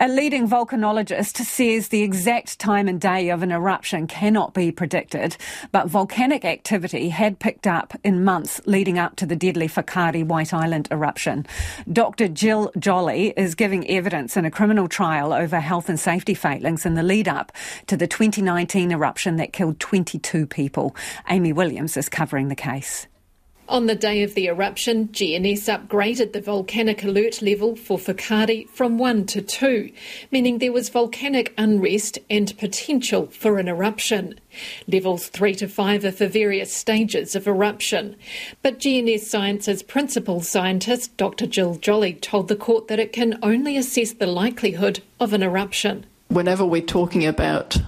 A leading volcanologist says the exact time and day of an eruption cannot be predicted, but volcanic activity had picked up in months leading up to the deadly Whakaari White Island eruption. Dr. Gill Jolly is giving evidence in a criminal trial over health and safety failings in the lead up to the 2019 eruption that killed 22 people. Amy Williams is covering the case. On the day of the eruption, GNS upgraded the volcanic alert level for Whakaari from 1 to 2, meaning there was volcanic unrest and potential for an eruption. Levels 3 to 5 are for various stages of eruption. But GNS Science's principal scientist, Dr. Gill Jolly, told the court that it can only assess the likelihood of an eruption. Whenever we're talking about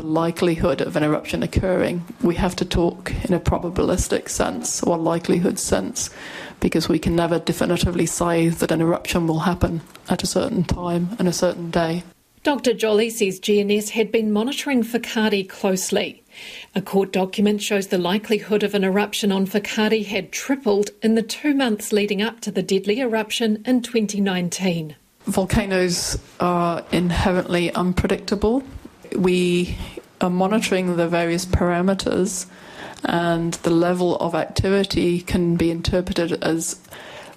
the likelihood of an eruption occurring, we have to talk in a probabilistic sense or likelihood sense because we can never definitively say that an eruption will happen at a certain time and a certain day. Dr. Jolly says GNS had been monitoring Whakaari closely. A court document shows the likelihood of an eruption on Whakaari had tripled in the two months leading up to the deadly eruption in 2019. Volcanoes are inherently unpredictable we are monitoring the various parameters, and the level of activity can be interpreted as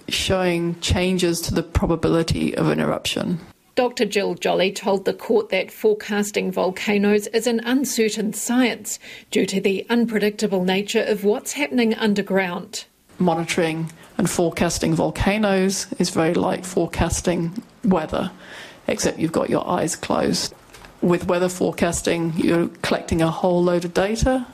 showing changes to the probability of an eruption. Dr. Gill Jolly told the court that forecasting volcanoes is an uncertain science due to the unpredictable nature of what's happening underground. Monitoring and forecasting volcanoes is very like forecasting weather, except you've got your eyes closed with weather forecasting, you're collecting a whole load of data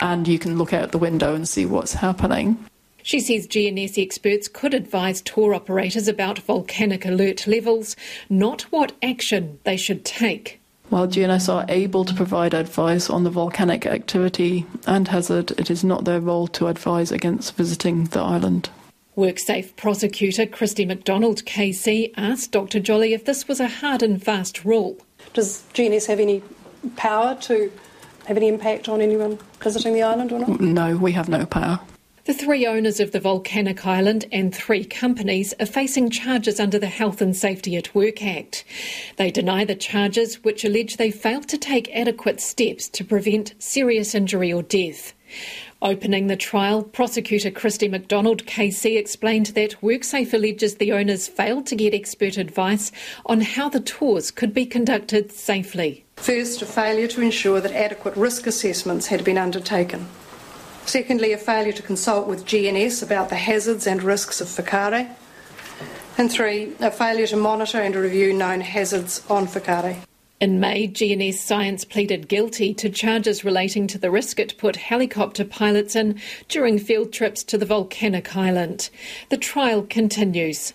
and you can look out the window and see what's happening. She says GNS experts could advise tour operators about volcanic alert levels, not what action they should take. While GNS are able to provide advice on the volcanic activity and hazard, it is not their role to advise against visiting the island. WorkSafe prosecutor Kristy McDonald KC asked Dr. Jolly if this was a hard and fast rule. Does GNS have any power to have any impact on anyone visiting the island or not? No, we have no power. The three owners of the volcanic island and three companies are facing charges under the Health and Safety at Work Act. They deny the charges, which allege they failed to take adequate steps to prevent serious injury or death. Opening the trial, prosecutor Kristy McDonald KC explained that WorkSafe alleges the owners failed to get expert advice on how the tours could be conducted safely. First, a failure to ensure that adequate risk assessments had been undertaken. Secondly, a failure to consult with GNS about the hazards and risks of Whakaari. And three, a failure to monitor and review known hazards on Whakaari. In May, GNS Science pleaded guilty to charges relating to the risk it put helicopter pilots in during field trips to the volcanic island. The trial continues.